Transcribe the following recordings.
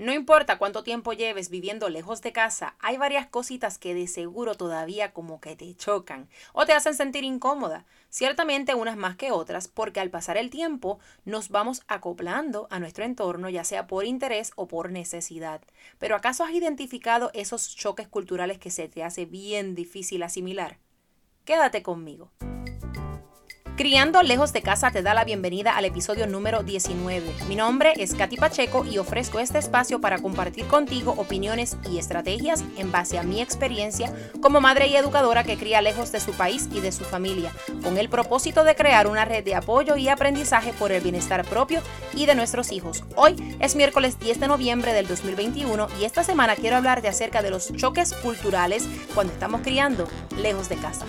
No importa cuánto tiempo lleves viviendo lejos de casa, hay varias cositas que de seguro todavía como que te chocan o te hacen sentir incómoda. Ciertamente unas más que otras, porque al pasar el tiempo nos vamos acoplando a nuestro entorno, ya sea por interés o por necesidad. Pero ¿acaso has identificado esos choques culturales que se te hace bien difícil asimilar? Quédate conmigo. Criando lejos de casa te da la bienvenida al episodio número 19. Mi nombre es Katy Pacheco y ofrezco este espacio para compartir contigo opiniones y estrategias en base a mi experiencia como madre y educadora que cría lejos de su país y de su familia, con el propósito de crear una red de apoyo y aprendizaje por el bienestar propio y de nuestros hijos. Hoy es miércoles 10 de noviembre del 2021 y esta semana quiero hablarte acerca de los choques culturales cuando estamos criando lejos de casa.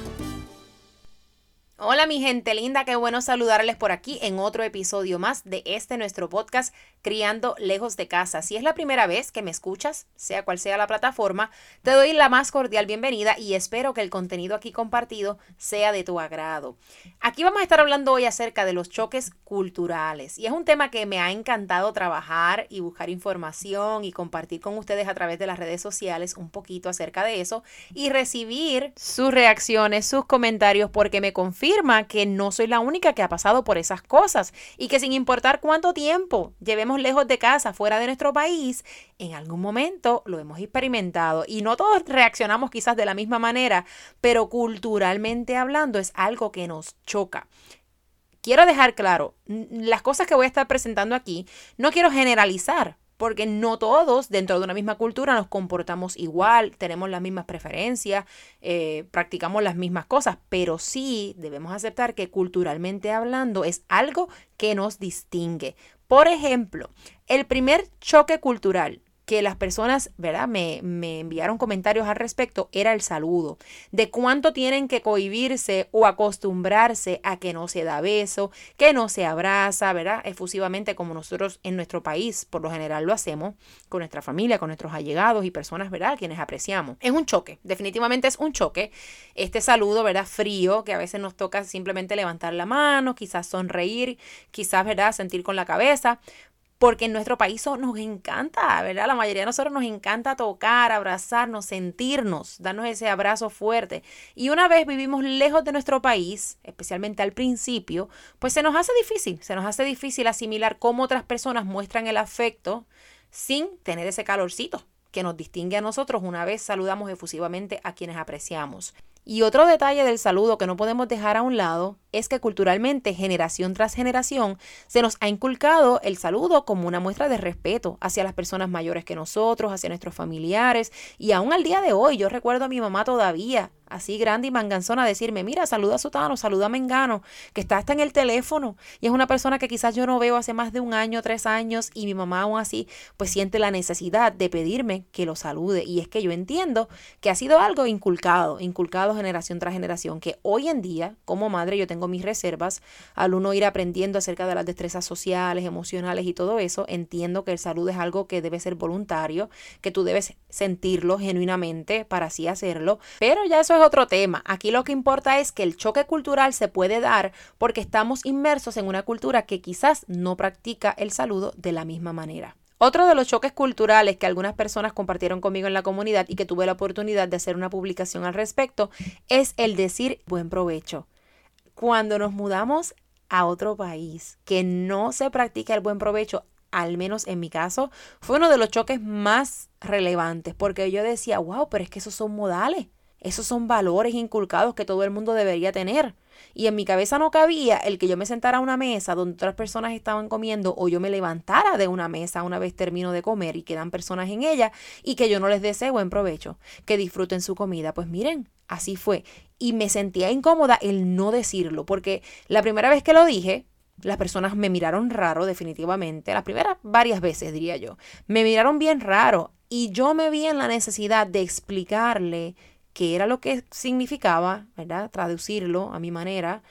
Hola mi gente linda, qué bueno saludarles por aquí en otro episodio más de este nuestro podcast Criando lejos de casa. Si es la primera vez que me escuchas, sea cual sea la plataforma, te doy la más cordial bienvenida y espero que el contenido aquí compartido sea de tu agrado. Aquí vamos a estar hablando hoy acerca de los choques culturales y es un tema que me ha encantado trabajar y buscar información y compartir con ustedes a través de las redes sociales un poquito acerca de eso y recibir sus reacciones, sus comentarios porque me confío que no soy la única que ha pasado por esas cosas y que sin importar cuánto tiempo llevemos lejos de casa, fuera de nuestro país, en algún momento lo hemos experimentado y no todos reaccionamos quizás de la misma manera, pero culturalmente hablando es algo que nos choca. Quiero dejar claro, las cosas que voy a estar presentando aquí, no quiero generalizar, porque no todos dentro de una misma cultura nos comportamos igual, tenemos las mismas preferencias, eh, practicamos las mismas cosas, pero sí debemos aceptar que culturalmente hablando es algo que nos distingue. Por ejemplo, el primer choque cultural que las personas, ¿verdad? Me, enviaron comentarios al respecto era el saludo, de cuánto tienen que cohibirse o acostumbrarse a que no se da beso, que no se abraza, ¿verdad? Efusivamente como nosotros en nuestro país por lo general lo hacemos con nuestra familia, con nuestros allegados y personas, ¿verdad? Quienes apreciamos. Es un choque, definitivamente es un choque. Este saludo, ¿verdad? Frío, que a veces nos toca simplemente levantar la mano, quizás sonreír, quizás, ¿verdad? Sentir con la cabeza, porque en nuestro país nos encanta, ¿verdad? La mayoría de nosotros nos encanta tocar, abrazarnos, sentirnos, darnos ese abrazo fuerte. Y una vez vivimos lejos de nuestro país, especialmente al principio, pues se nos hace difícil, se nos hace difícil asimilar cómo otras personas muestran el afecto sin tener ese calorcito que nos distingue a nosotros una vez saludamos efusivamente a quienes apreciamos. Y otro detalle del saludo que no podemos dejar a un lado es que culturalmente, generación tras generación, se nos ha inculcado el saludo como una muestra de respeto hacia las personas mayores que nosotros, hacia nuestros familiares. Y aún al día de hoy, yo recuerdo a mi mamá todavía así grande y manganzona, decirme, mira, saluda a Sutano, saluda a Mengano, que está hasta en el teléfono y es una persona que quizás yo no veo hace más de un año, tres años y mi mamá aún así pues siente la necesidad de pedirme que lo salude y es que yo entiendo que ha sido algo inculcado, inculcado generación tras generación, que hoy en día como madre yo tengo mis reservas al uno ir aprendiendo acerca de las destrezas sociales, emocionales y todo eso, entiendo que el saludo es algo que debe ser voluntario, que tú debes sentirlo genuinamente para así hacerlo, pero ya eso es otro tema. Aquí lo que importa es que el choque cultural se puede dar porque estamos inmersos en una cultura que quizás no practica el saludo de la misma manera. Otro de los choques culturales que algunas personas compartieron conmigo en la comunidad y que tuve la oportunidad de hacer una publicación al respecto es el decir buen provecho. Cuando nos mudamos a otro país que no se practica el buen provecho, al menos en mi caso, fue uno de los choques más relevantes porque yo decía, wow, pero es que esos son modales. Esos son valores inculcados que todo el mundo debería tener. Y en mi cabeza no cabía el que yo me sentara a una mesa donde otras personas estaban comiendo o yo me levantara de una mesa una vez termino de comer y quedan personas en ella y que yo no les desee buen provecho, que disfruten su comida. Pues miren, así fue. Y me sentía incómoda el no decirlo, porque la primera vez que lo dije, las personas me miraron raro definitivamente, las primeras varias veces diría yo, me miraron bien raro y yo me vi en la necesidad de explicarle qué era lo que significaba, ¿verdad? Traducirlo a mi manera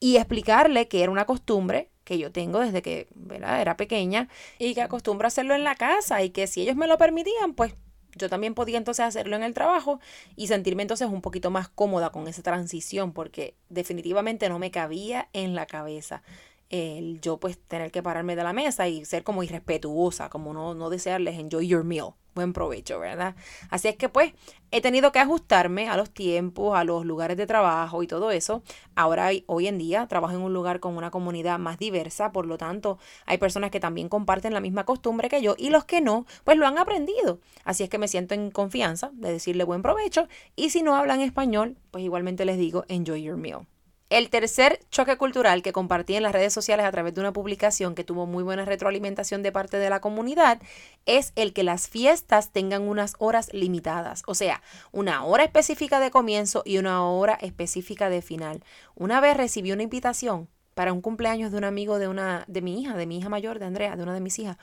y explicarle que era una costumbre que yo tengo desde que ¿verdad? era pequeña y que acostumbro a hacerlo en la casa y que si ellos me lo permitían, pues yo también podía entonces hacerlo en el trabajo y sentirme entonces un poquito más cómoda con esa transición porque definitivamente no me cabía en la cabeza el yo pues tener que pararme de la mesa y ser como irrespetuosa, como no, no desearles enjoy your meal, buen provecho, ¿verdad? Así es que pues he tenido que ajustarme a los tiempos, a los lugares de trabajo y todo eso. Ahora, hoy en día, trabajo en un lugar con una comunidad más diversa, por lo tanto, hay personas que también comparten la misma costumbre que yo y los que no, pues lo han aprendido. Así es que me siento en confianza de decirle buen provecho y si no hablan español, pues igualmente les digo enjoy your meal. El tercer choque cultural que compartí en las redes sociales a través de una publicación que tuvo muy buena retroalimentación de parte de la comunidad es el que las fiestas tengan unas horas limitadas, o sea, una hora específica de comienzo y una hora específica de final. Una vez recibí una invitación para un cumpleaños de un amigo de una de mi hija, de mi hija mayor, de Andrea, de una de mis hijas,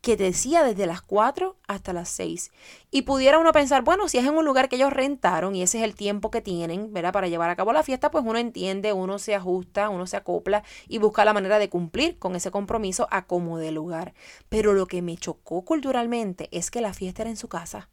que decía desde las 4 hasta las 6. Y pudiera uno pensar, bueno, si es en un lugar que ellos rentaron y ese es el tiempo que tienen, ¿verdad? Para llevar a cabo la fiesta, pues uno entiende, uno se ajusta, uno se acopla y busca la manera de cumplir con ese compromiso a como de lugar. Pero lo que me chocó culturalmente es que la fiesta era en su casa.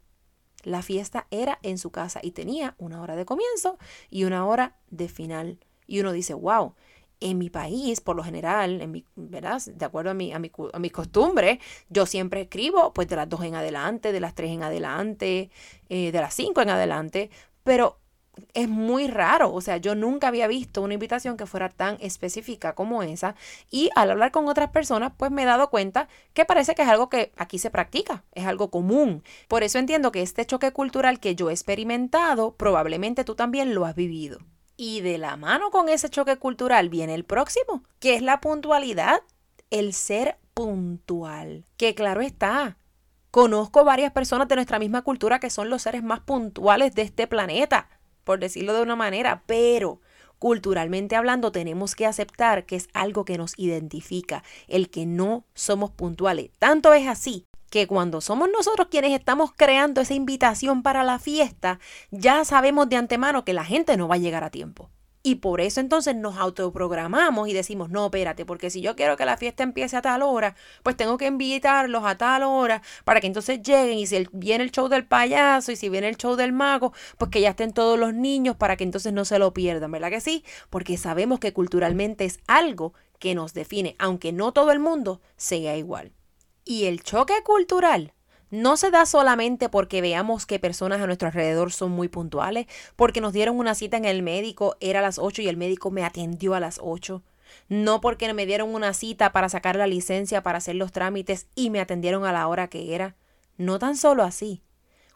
La fiesta era en su casa y tenía una hora de comienzo y una hora de final. Y uno dice, wow, en mi país, por lo general, en mi, ¿verdad? de acuerdo a mi, a, mi, mis costumbres, yo siempre escribo pues de las 2 en adelante, de las 3 en adelante, eh, de las 5 en adelante, pero es muy raro, o sea, yo nunca había visto una invitación que fuera tan específica como esa y al hablar con otras personas, pues me he dado cuenta que parece que es algo que aquí se practica, es algo común. Por eso entiendo que este choque cultural que yo he experimentado, probablemente tú también lo has vivido. Y de la mano con ese choque cultural viene el próximo, que es la puntualidad, el ser puntual. Que claro está, conozco varias personas de nuestra misma cultura que son los seres más puntuales de este planeta, por decirlo de una manera, pero culturalmente hablando tenemos que aceptar que es algo que nos identifica, el que no somos puntuales. Tanto es así que cuando somos nosotros quienes estamos creando esa invitación para la fiesta, ya sabemos de antemano que la gente no va a llegar a tiempo. Y por eso entonces nos autoprogramamos y decimos, no, espérate, porque si yo quiero que la fiesta empiece a tal hora, pues tengo que invitarlos a tal hora para que entonces lleguen y si viene el show del payaso y si viene el show del mago, pues que ya estén todos los niños para que entonces no se lo pierdan, ¿verdad que sí? Porque sabemos que culturalmente es algo que nos define, aunque no todo el mundo sea igual. Y el choque cultural no se da solamente porque veamos que personas a nuestro alrededor son muy puntuales, porque nos dieron una cita en el médico, era a las 8 y el médico me atendió a las 8. No porque me dieron una cita para sacar la licencia para hacer los trámites y me atendieron a la hora que era. No tan solo así,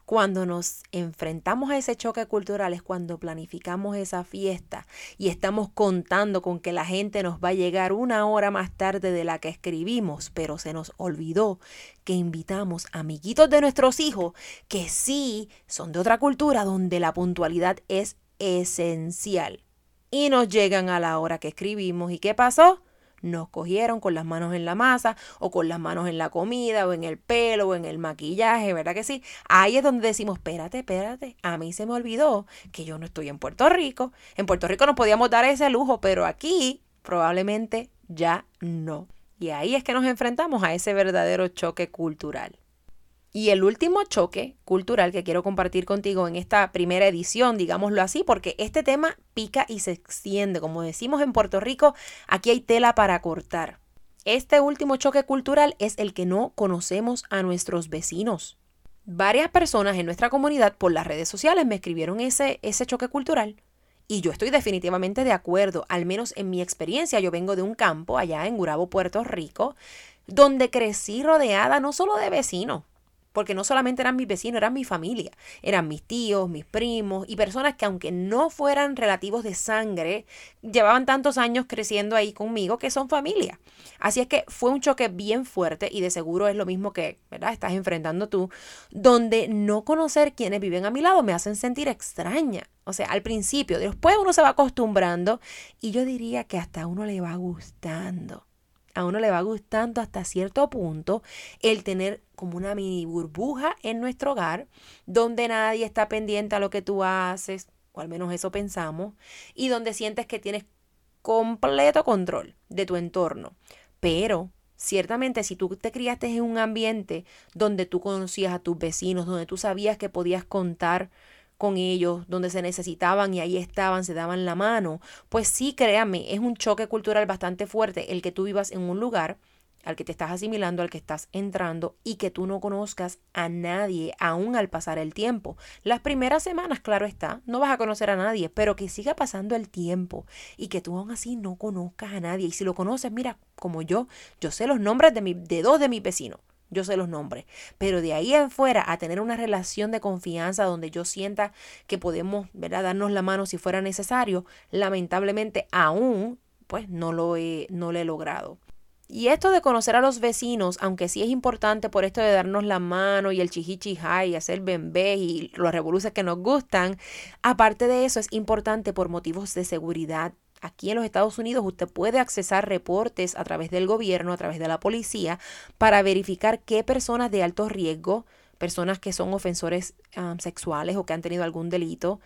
cuando nos enfrentamos a ese choque cultural es cuando planificamos esa fiesta y estamos contando con que la gente nos va a llegar una hora más tarde de la que escribimos, pero se nos olvidó que invitamos amiguitos de nuestros hijos que sí son de otra cultura donde la puntualidad es esencial. Y nos llegan a la hora que escribimos. ¿Y qué pasó? Nos cogieron con las manos en la masa o con las manos en la comida o en el pelo o en el maquillaje, ¿verdad que sí? Ahí es donde decimos, espérate, espérate, a mí se me olvidó que yo no estoy en Puerto Rico. En Puerto Rico nos podíamos dar ese lujo, pero aquí probablemente ya no. Y ahí es que nos enfrentamos a ese verdadero choque cultural. Y el último choque cultural que quiero compartir contigo en esta primera edición, digámoslo así, porque este tema pica y se extiende. Como decimos en Puerto Rico, aquí hay tela para cortar. Este último choque cultural es el que no conocemos a nuestros vecinos. Varias personas en nuestra comunidad por las redes sociales me escribieron ese, ese choque cultural. Y yo estoy definitivamente de acuerdo, al menos en mi experiencia, yo vengo de un campo allá en Gurabo, Puerto Rico, donde crecí rodeada no solo de vecinos, porque no solamente eran mis vecinos, eran mi familia, eran mis tíos, mis primos y personas que aunque no fueran relativos de sangre, llevaban tantos años creciendo ahí conmigo que son familia. Así es que fue un choque bien fuerte y de seguro es lo mismo que, ¿verdad? Estás enfrentando tú, donde no conocer quienes viven a mi lado me hacen sentir extraña. O sea, al principio, después uno se va acostumbrando y yo diría que hasta uno le va gustando a uno le va gustando hasta cierto punto el tener como una mini burbuja en nuestro hogar donde nadie está pendiente a lo que tú haces, o al menos eso pensamos, y donde sientes que tienes completo control de tu entorno. Pero ciertamente si tú te criaste en un ambiente donde tú conocías a tus vecinos, donde tú sabías que podías contar con ellos, donde se necesitaban y ahí estaban, se daban la mano, pues sí, créame, es un choque cultural bastante fuerte el que tú vivas en un lugar al que te estás asimilando, al que estás entrando y que tú no conozcas a nadie aún al pasar el tiempo. Las primeras semanas, claro está, no vas a conocer a nadie, pero que siga pasando el tiempo y que tú aún así no conozcas a nadie. Y si lo conoces, mira, como yo, yo sé los nombres de, mi, de dos de mis vecinos. Yo sé los nombres, pero de ahí en fuera a tener una relación de confianza donde yo sienta que podemos ¿verdad? darnos la mano si fuera necesario, lamentablemente aún pues no lo he, no he logrado. Y esto de conocer a los vecinos, aunque sí es importante por esto de darnos la mano y el chihichijay y hacer bembé y los revoluciones que nos gustan, aparte de eso es importante por motivos de seguridad. Aquí en los Estados Unidos usted puede accesar reportes a través del gobierno, a través de la policía, para verificar qué personas de alto riesgo, personas que son ofensores sexuales o que han tenido algún delito,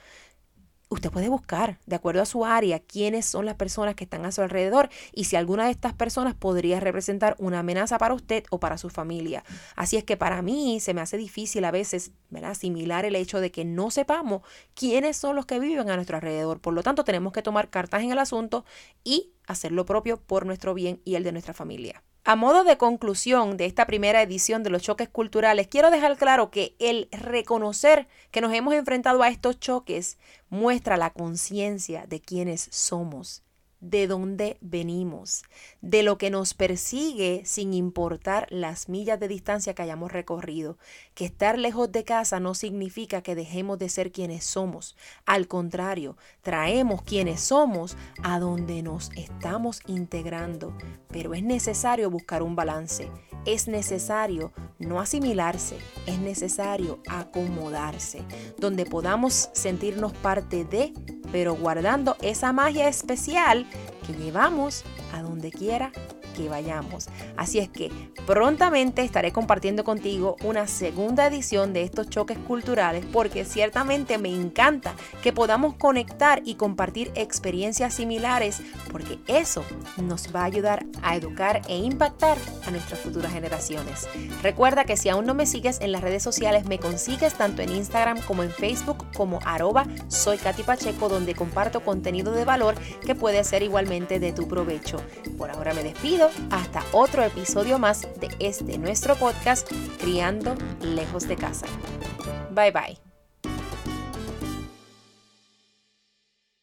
usted puede buscar, de acuerdo a su área, quiénes son las personas que están a su alrededor y si alguna de estas personas podría representar una amenaza para usted o para su familia. Así es que para mí se me hace difícil a veces asimilar el hecho de que no sepamos quiénes son los que viven a nuestro alrededor. Por lo tanto, tenemos que tomar cartas en el asunto y hacer lo propio por nuestro bien y el de nuestra familia. A modo de conclusión de esta primera edición de los choques culturales, quiero dejar claro que el reconocer que nos hemos enfrentado a estos choques muestra la conciencia de quienes somos de dónde venimos, de lo que nos persigue sin importar las millas de distancia que hayamos recorrido. Que estar lejos de casa no significa que dejemos de ser quienes somos. Al contrario, traemos quienes somos a donde nos estamos integrando. Pero es necesario buscar un balance. Es necesario no asimilarse, es necesario acomodarse, donde podamos sentirnos parte de pero guardando esa magia especial que llevamos a donde quiera que vayamos. Así es que prontamente estaré compartiendo contigo una segunda edición de estos choques culturales porque ciertamente me encanta que podamos conectar y compartir experiencias similares porque eso nos va a ayudar a educar e impactar a nuestras futuras generaciones. Recuerda que si aún no me sigues en las redes sociales me consigues tanto en Instagram como en Facebook como arroba soy Katy Pacheco donde comparto contenido de valor que puede ser igualmente de tu provecho. Por ahora me despido hasta otro episodio más de este nuestro podcast Criando lejos de casa. Bye bye.